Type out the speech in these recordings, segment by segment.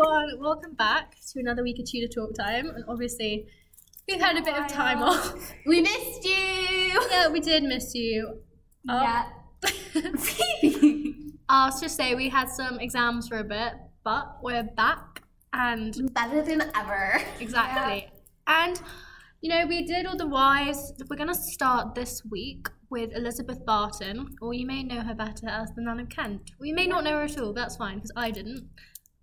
everyone. Welcome back to another week of Tudor Talk Time. And obviously, we've had a bit of time off. We missed you. Yeah, we did miss you. Oh. Yeah. Uh, I'll just say we had some exams for a bit, but we're back and Better than ever. exactly. And you know, we did all the wives. We're gonna start this week with Elizabeth Barton, or you may know her better as the Nun of Kent. We may not know her at all. That's fine because I didn't,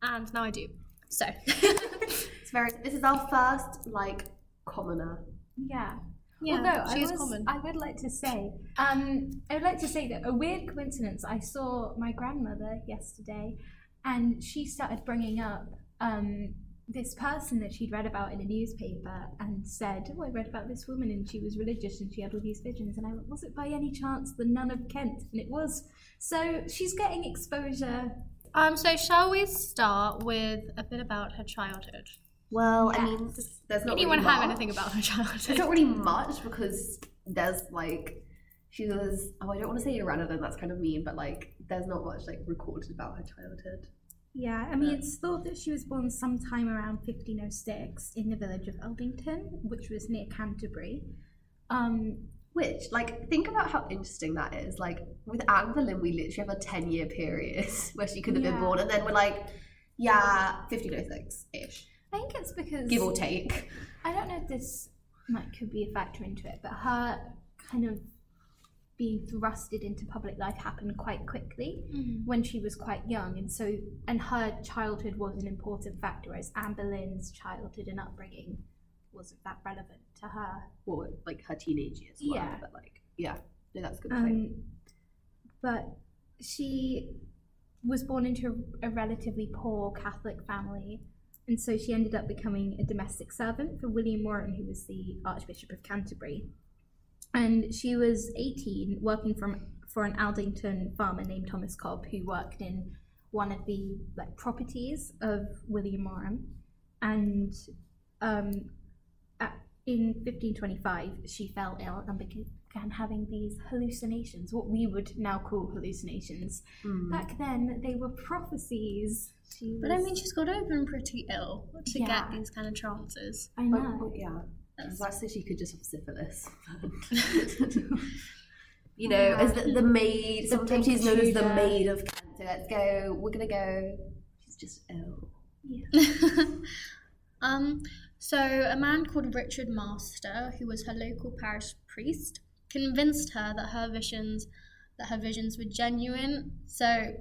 and now I do. So. It's very. This is our first like commoner. Yeah. Yeah, Although she I, is common. I would like to say, um, I would like to say that a weird coincidence. I saw my grandmother yesterday, and she started bringing up um, this person that she'd read about in a newspaper, and said, "Oh, I read about this woman, and she was religious, and she had all these visions." And I went, "Was it by any chance the Nun of Kent?" And it was. So she's getting exposure. Um, so shall we start with a bit about her childhood? Well, I mean, there's not Anyone really have much. anything about her There's childhood? not really much because there's like she was. Oh, I don't want to say irrelevant. That's kind of mean, but like there's not much like recorded about her childhood. Yeah, I mean, it's thought that she was born sometime around 1506 in the village of Aldington, which was near Canterbury. Um, Which, like, think about how interesting that is. Like, with Anne Boleyn, we literally have a 10 year period where she could have been born, and then we're like, yeah, 1506 ish, I think it's because give or take. I don't know if this like could be a factor into it, but her kind of being thrusted into public life happened quite quickly mm-hmm. when she was quite young, and so and her childhood was an important factor, as Anne Boleyn's childhood and upbringing wasn't that relevant to her. Well, like, her teenage years. whatever, Yeah. But, like, yeah. No, that's a good point. Um, but she was born into a, a relatively poor Catholic family, and so she ended up becoming a domestic servant for William Warham, who was the Archbishop of Canterbury. And she was 18, working from for an Aldington farmer named Thomas Cobb, who worked in one of the like properties of William Warham. And um, in 1525, she fell ill and began having these hallucinations, what we would now call hallucinations. Mm. Back then, they were prophecies. She But I mean, she's got to have been pretty ill to Yeah. get these kind of trances. I But, know. yeah. That's- That's so she could just have syphilis. you know, Yeah. as the, the maid, The sometimes she's known as the maid of cancer. Let's go, we're gonna go. She's just ill. Yeah. um, so a man called Richard Master, who was her local parish priest, convinced her that her visions that her visions were genuine. So,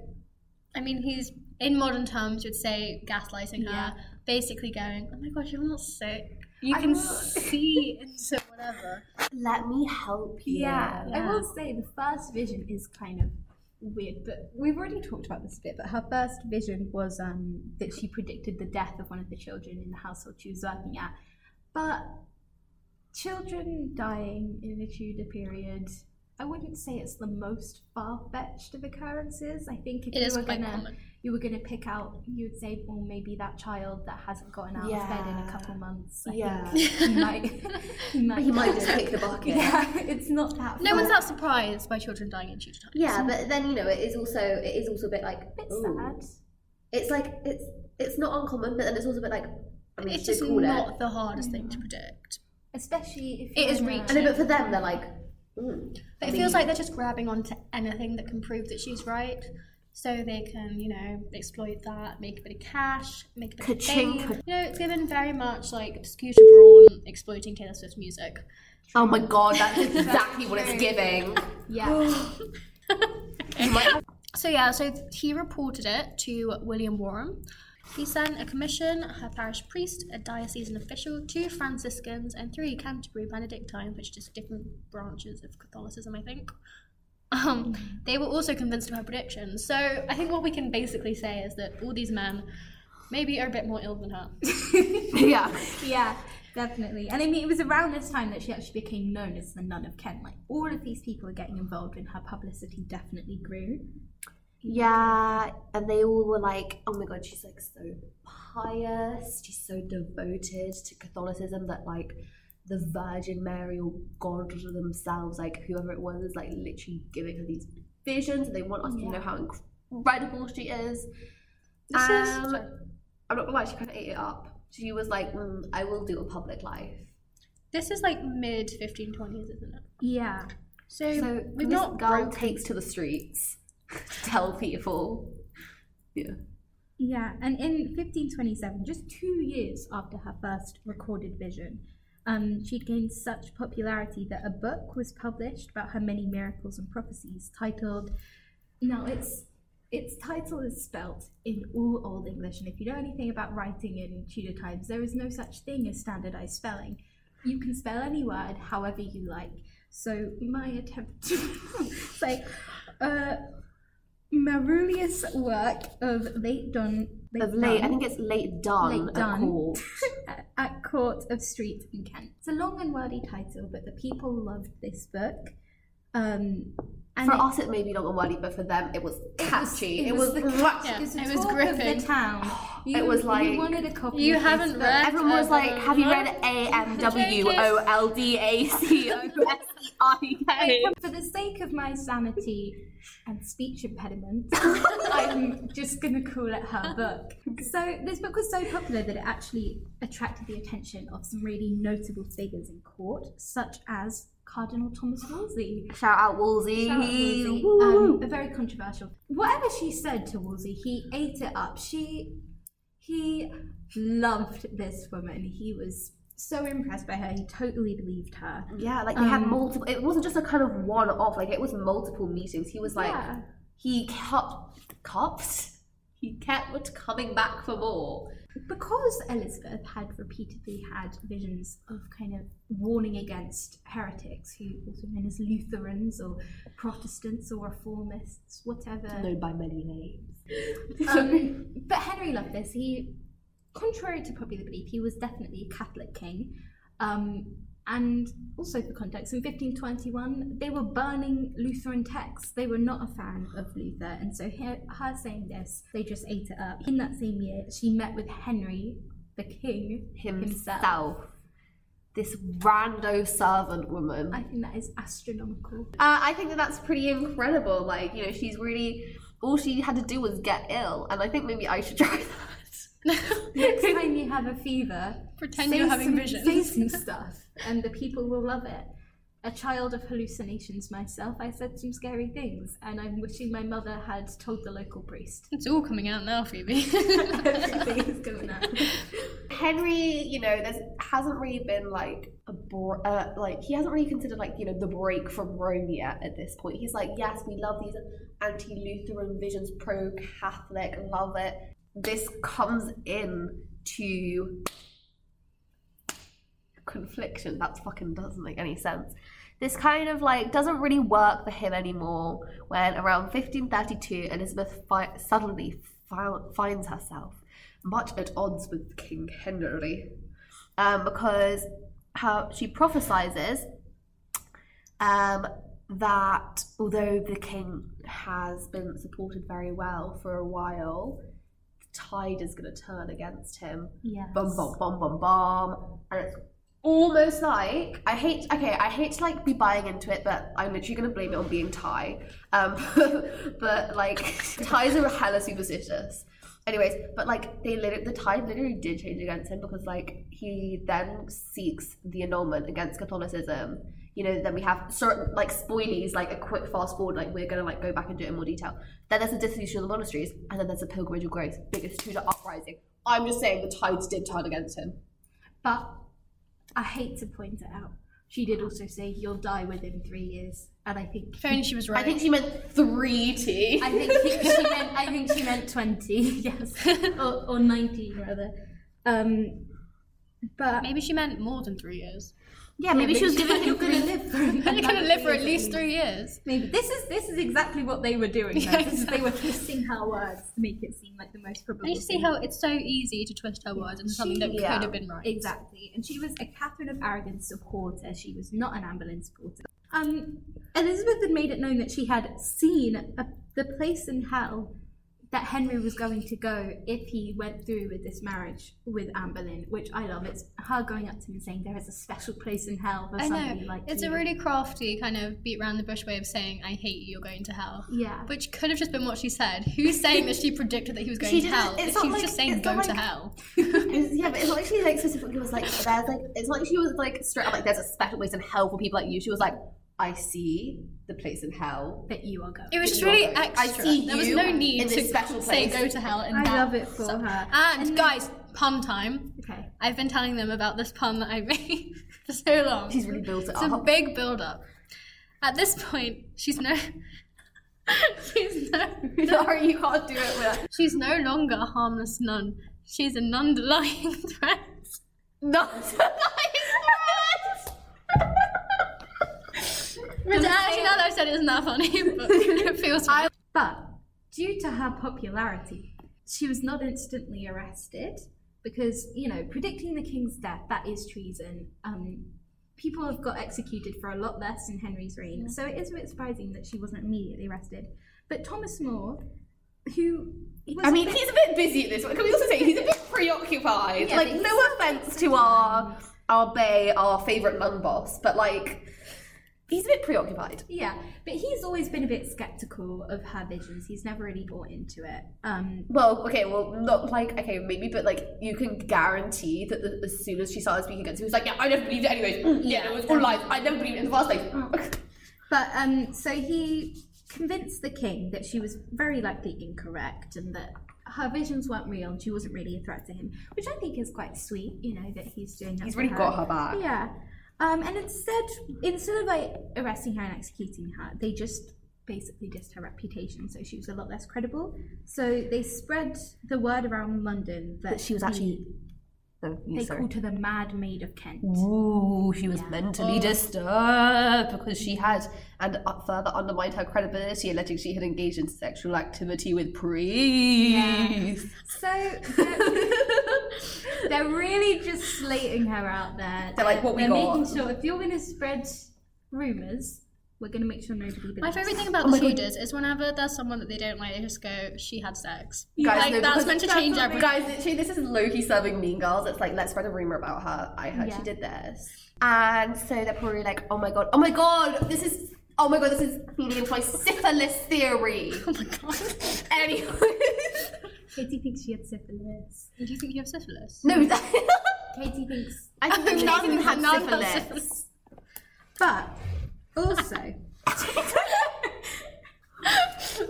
I mean, he's in modern terms would say gaslighting her, Yeah. basically going, "Oh my gosh, you're not sick. You I can see into whatever." Let me help you. Yeah, I will say the first vision is kind of weird, but we've already talked about this a bit. But her first vision was um, that she predicted the death of one of the children in the household she was working at. But children dying in the Tudor period, I wouldn't say it's the most far fetched of occurrences. I think if It you is were quite gonna common. you were gonna pick out, you would say, well, maybe that child that hasn't gotten out of bed in a couple months. I Yeah. think he might. He might, He might just kick the bucket. Yeah, it's not that. No far. one's that surprised by children dying in Tudor times. Yeah, but then you know it is also it is also a bit like a bit ooh. sad. It's like it's it's not uncommon, but then it's also a bit like I mean, It's just call not it. the hardest thing to predict. Especially if It is you're, reaching. I know, but for them, they're like, mm. But it feels like they're just grabbing onto anything that can prove that she's right. So they can, you know, exploit that, make a bit of cash, make a bit Ka-ching, of fame. You know, it's given very much like Scooter Braun exploiting Taylor Swift's music. oh my god, that's exactly what it's giving. Yeah. Have- So yeah, so he reported it to William Warham. He sent a commission, her parish priest, a diocesan official, two Franciscans, and three Canterbury Benedictines, which are just different branches of Catholicism, I think. Um, they were also convinced of her predictions. So I think what we can basically say is that all these men maybe are a bit more ill than her. yeah. yeah, definitely. And I mean, it was around this time that she actually became known as the Nun of Kent. Like, all of these people are getting involved, and her publicity definitely grew. Yeah, and they all were like, "Oh my god, she's like so pious. She's so devoted to Catholicism that like the Virgin Mary or God themselves, like whoever it was, is like literally giving her these visions, and they want us to know how incredible she is." This is Um, sorry. I'm not gonna lie, she kind of ate it up. She was like, mm, I will do a public life. This is like mid 1520s, isn't it? Yeah. So, So we've this not girl broken- takes to the streets to tell people. Yeah. Yeah, and in 1527, just two years after her first recorded vision, um, she'd gained such popularity that a book was published about her many miracles and prophecies titled. Now, its its title is spelt in all Old English, and if you know anything about writing in Tudor times, there is no such thing as standardized spelling. You can spell any word however you like. So my attempt to say, uh, Marulius work of late done Of late, I think it's late done Late at done. court. at- at Court of Street in Kent. It's a long and wordy title, but the people loved this book. Um, and For it, us, it may be long and wordy, but for them, it was catchy. It was, the catchy. Yeah, it was, the it was talk gripping. of the town. You, was you like- wanted a copy. You of haven't book. read- Everyone was like, "Have you no. read A M W O L D A C O S I K?" For the sake of my sanity and speech impediment, I'm just going to call it her book. So, this book was so popular that it actually attracted the attention of some really notable figures in court, such as Cardinal Thomas Wolsey. Shout out Wolsey. Shout out Wolsey. Um, a very controversial. Whatever she said to Wolsey, he ate it up. She, he loved this woman. He was so impressed by her. He totally believed her. yeah, like they had Um, multiple. It wasn't just a kind of one-off. Like it was multiple meetings. He was like, yeah. he kept, kept, he kept coming back for more. because Elizabeth had repeatedly had visions of kind of warning against heretics, who also known as Lutherans or Protestants or Reformists, whatever. Known by many names. Um, but Henry loved this. He, contrary to popular belief, he was definitely a Catholic king. Um, and also for context, in 1521, they were burning Lutheran texts. They were not a fan of Luther. And so her, her saying this, they just ate it up. In that same year, she met with Henry, the king, Himself. This rando servant woman. I think that is astronomical. Uh, I think that that's pretty incredible. Like, you know, she's really all she had to do was get ill, and I think maybe I should try that. Next time you have a fever, Pretend you're having some, visions. Say some stuff, and the people will love it. A child of hallucinations myself, I said some scary things, and I'm wishing my mother had told the local priest. It's all coming out now, Phoebe. Everything is going out. Henry, you know, there's hasn't really been like a br- uh, like he hasn't really considered like you know the break from Rome yet at this point. He's like, yes, we love these anti-Lutheran visions, pro-Catholic, love it. This comes in to confliction. That fucking doesn't make any sense. This kind of like doesn't really work for him anymore. When around 1532, Elizabeth fi- suddenly found, finds herself much at odds with King Henry, um, because how she prophesizes um, that although the king has been supported very well for a while, tide is going to turn against him. Yeah. bum bum bum bum bum. And it's almost like I hate okay I hate to like be buying into it but I'm literally gonna blame it on being Thai. Um but like Thais are hella superstitious. Anyways but like they literally the tide literally did change against him because like he then seeks the annulment against Catholicism you know then we have certain like spoilies like a quick fast forward like we're gonna like go back and do it in more detail then there's a dissolution of the monasteries and then there's a pilgrimage of grace biggest Tudor uprising I'm just saying the tides did turn against him. But I hate to point it out. She did also say you'll die within three years, and I think if only she was right. I think she meant three T. I think she, she meant I think she meant twenty, yes, or, or nineteen rather. Um, but Maybe she meant more than three years. Yeah, maybe she was giving him three. live for. You're gonna live for at least three years. Maybe this is this is exactly what they were doing. Yeah, is- They were twisting her words to make it seem like the most probable. And you see how it's so easy to twist her words into something that could have been right. Exactly. And she was a Catherine of Aragon supporter. She was not an Anne Boleyn supporter. Um, Elizabeth had made it known that she had seen a, the place in hell that Henry was going to go if he went through with this marriage with Anne Boleyn, which I love. It's her going up to him and saying there is a special place in hell for I somebody know. like It's you. a really crafty kind of beat around the bush way of saying, I hate you, you're going to hell. yeah. Which could have just been what she said. Who's saying that she predicted that he was going She to hell? it's If not she was like- just saying go not to hell. Yeah, but it's not like she like specifically was like there's like it's not like she was like straight up like there's a special place in hell for people like you. She was like, I see the place in hell. that you are going. It was just really extra. I see there was no need to special say place. go to hell. In I that love it for sub- her. And, And- guys, pun time. Okay. I've been telling them about this pun that I made for so long. She's really built it up. It's a big build up. At this point, she's no she's no Sorry, you can't do it with she's no longer a harmless nun. She's an underlying threat. not Which actually now that I've said it isn't that funny, but it feels funny. But due to her popularity, she was not instantly arrested because, you know, predicting the king's death, that is treason. Um, people have got executed for a lot less in Henry's reign, so it is a bit surprising that she wasn't immediately arrested. But Thomas More, who he was I a mean, bit- he's a bit busy at this one. Can we also say he's a bit preoccupied? Yeah, like, no offense to our our Bay, our favourite nun boss, but like, he's a bit preoccupied. Yeah, but he's always been a bit skeptical of her visions. He's never really bought into it. Um, Well, okay, well, not like okay, maybe, but like you can guarantee that the, as soon as she started speaking against, him, he was like, "Yeah, I never believed it anyways. Yeah, Yeah. it was all lies. I never believed it in the first place." But um, so he convinced the king that she was very likely incorrect and that her visions weren't real and she wasn't really a threat to him, which I think is quite sweet. You know that he's doing that. He's really got her back. Yeah. Um, and instead, instead of like arresting her and executing her, they just basically dissed her reputation, so she was a lot less credible. So they spread the word around London that, That she was actually. Oh, you they sorry. called her the Mad Maid of Kent. Ooh, she was mentally disturbed because she had and uh, further undermined her credibility, alleging she had engaged in sexual activity with priests. So they're, they're really just slating her out there. They're like, what we They're got. making sure if you're going to spread rumours, we're going to make sure nobody believes. My favourite thing about Oh the my God. Tudors is whenever there's someone that they don't like, they just go, she had sex. Guys, like, no, that's because meant to change everything. Guys, literally, this is Loki serving Mean Girls. It's like, let's spread a rumor about her. I heard Yeah. she did this. And so they're probably like, oh my god, oh my god, this is, oh my god, this is feeding into my syphilis theory. Oh my god. anyway. Katie thinks she had syphilis. Do you think you have syphilis? no, Katie thinks, I think the None- none had none syphilis. but also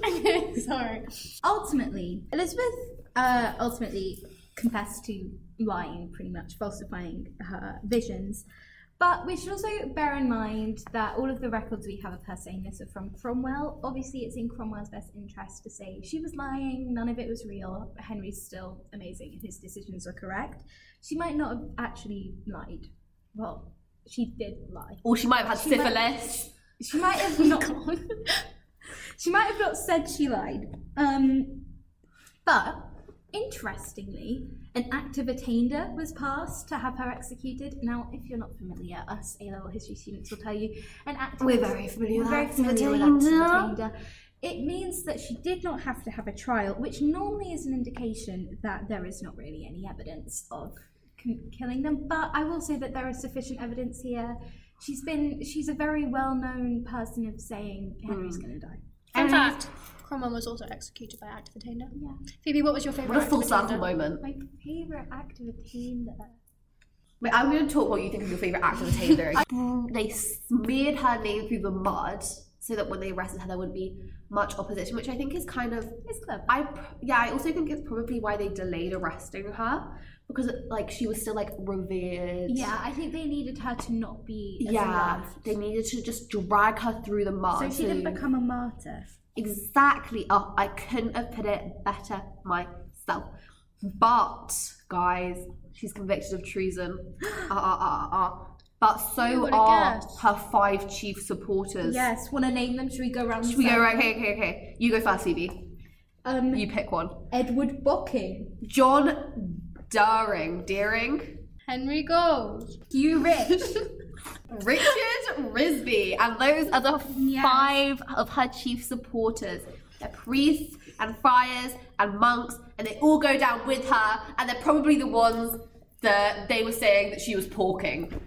okay, sorry. ultimately, Elizabeth uh, ultimately confessed to lying, pretty much falsifying her visions. But we should also bear in mind that all of the records we have of her saying this are from Cromwell. Obviously, it's in Cromwell's best interest to say she was lying, none of it was real. Henry's still amazing and his decisions were correct. She might not have actually lied. Well, she did lie. Or she might have had She might- syphilis. She might have not. she might have not said she lied. Um, but interestingly, an act of attainder was passed to have her executed. Now, if you're not familiar, us A-level history students will tell you an act. We're of- very familiar we're with very familiar with acts of attainder. attainder. It means that she did not have to have a trial, which normally is an indication that there is not really any evidence of c- killing them. But I will say that there is sufficient evidence here. She's been she's a very well known person of saying Henry's hmm. gonna die. In fact Cromwell was also executed by act of attainder. Yeah. Phoebe, what was your favourite What a act full of circle attainder? moment. My favourite act of attainder. Wait, I'm going to talk what you think of your favourite act of attainder. Mm, they smeared her name through the mud so that when they arrested her, there wouldn't be much opposition, which I think is kind of. It's clever. I yeah, I also think it's probably why they delayed arresting her because like she was still like revered. Yeah, I think they needed her to not be as Yeah, loved. they needed to just drag her through the mud. So she didn't become a martyr. exactly. Oh, I couldn't have put it better myself. But guys, she's convicted of treason. Ah ah ah ah. But so are guessed? her five chief supporters. Yes, want to name them? Should we go around? Should we go right? Okay, okay, okay. You go first, Phoebe. Um, You pick one. Edward Bocking, John Daring. Deering. Henry Gold. Hugh Rich, Richard Risby. And those are the Yes. five of her chief supporters. They're priests and friars and monks, and they all go down with her, and they're probably the ones that they were saying that she was porking.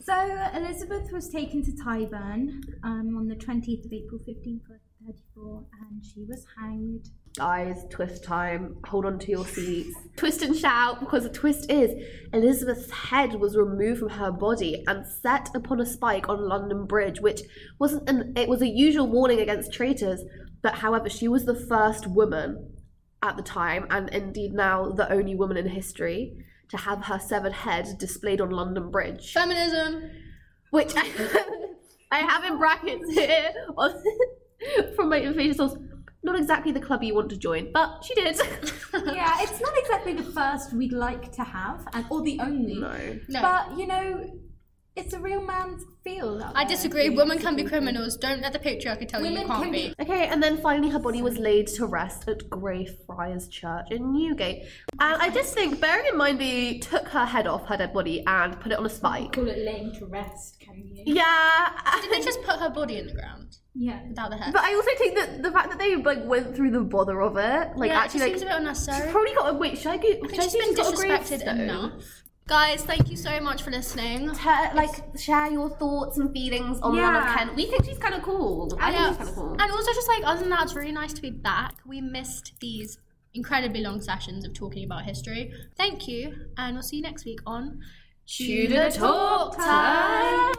So Elizabeth was taken to Tyburn um, on the 20th of April 1534 and she was hanged. Guys, twist time. Hold on to your seats. Twist and shout, because the twist is Elizabeth's head was removed from her body and set upon a spike on London Bridge, which wasn't an it was a usual warning against traitors, but however, she was the first woman at the time, and indeed now the only woman in history, to have her severed head displayed on London Bridge. Feminism. Which I have in brackets here on- from my information source. Not exactly the club you want to join, but she did. yeah, it's not exactly the first we'd like to have, and or the only. no. No. But you know, it's a real man's field. I disagree. Women can be criminals. Don't let the patriarchy tell you you Women can't can be. be- Okay, and then finally her body was laid to rest at Greyfriars Church in Newgate. And I just think, bearing in mind they took her head off her dead body and put it on a spike. Call it laying to rest, can you? Yeah. Did they just put her body in the ground Yeah. without the head? But I also think that the fact that they like went through the bother of it, like yeah, actually, it like seems a bit unnecessary. she's probably got a wait. Should I go? I Should think I she's see been she's got a disrespected enough. Guys, thank you so much for listening. Te- like share your thoughts and feelings on Yeah. Anne of Kent. We think she's kind of cool. I, I think she's kind of cool. And also, just like other than that, it's really nice to be back. We missed these incredibly long sessions of talking about history. Thank you, and we'll see you next week on Tudor Talk Time.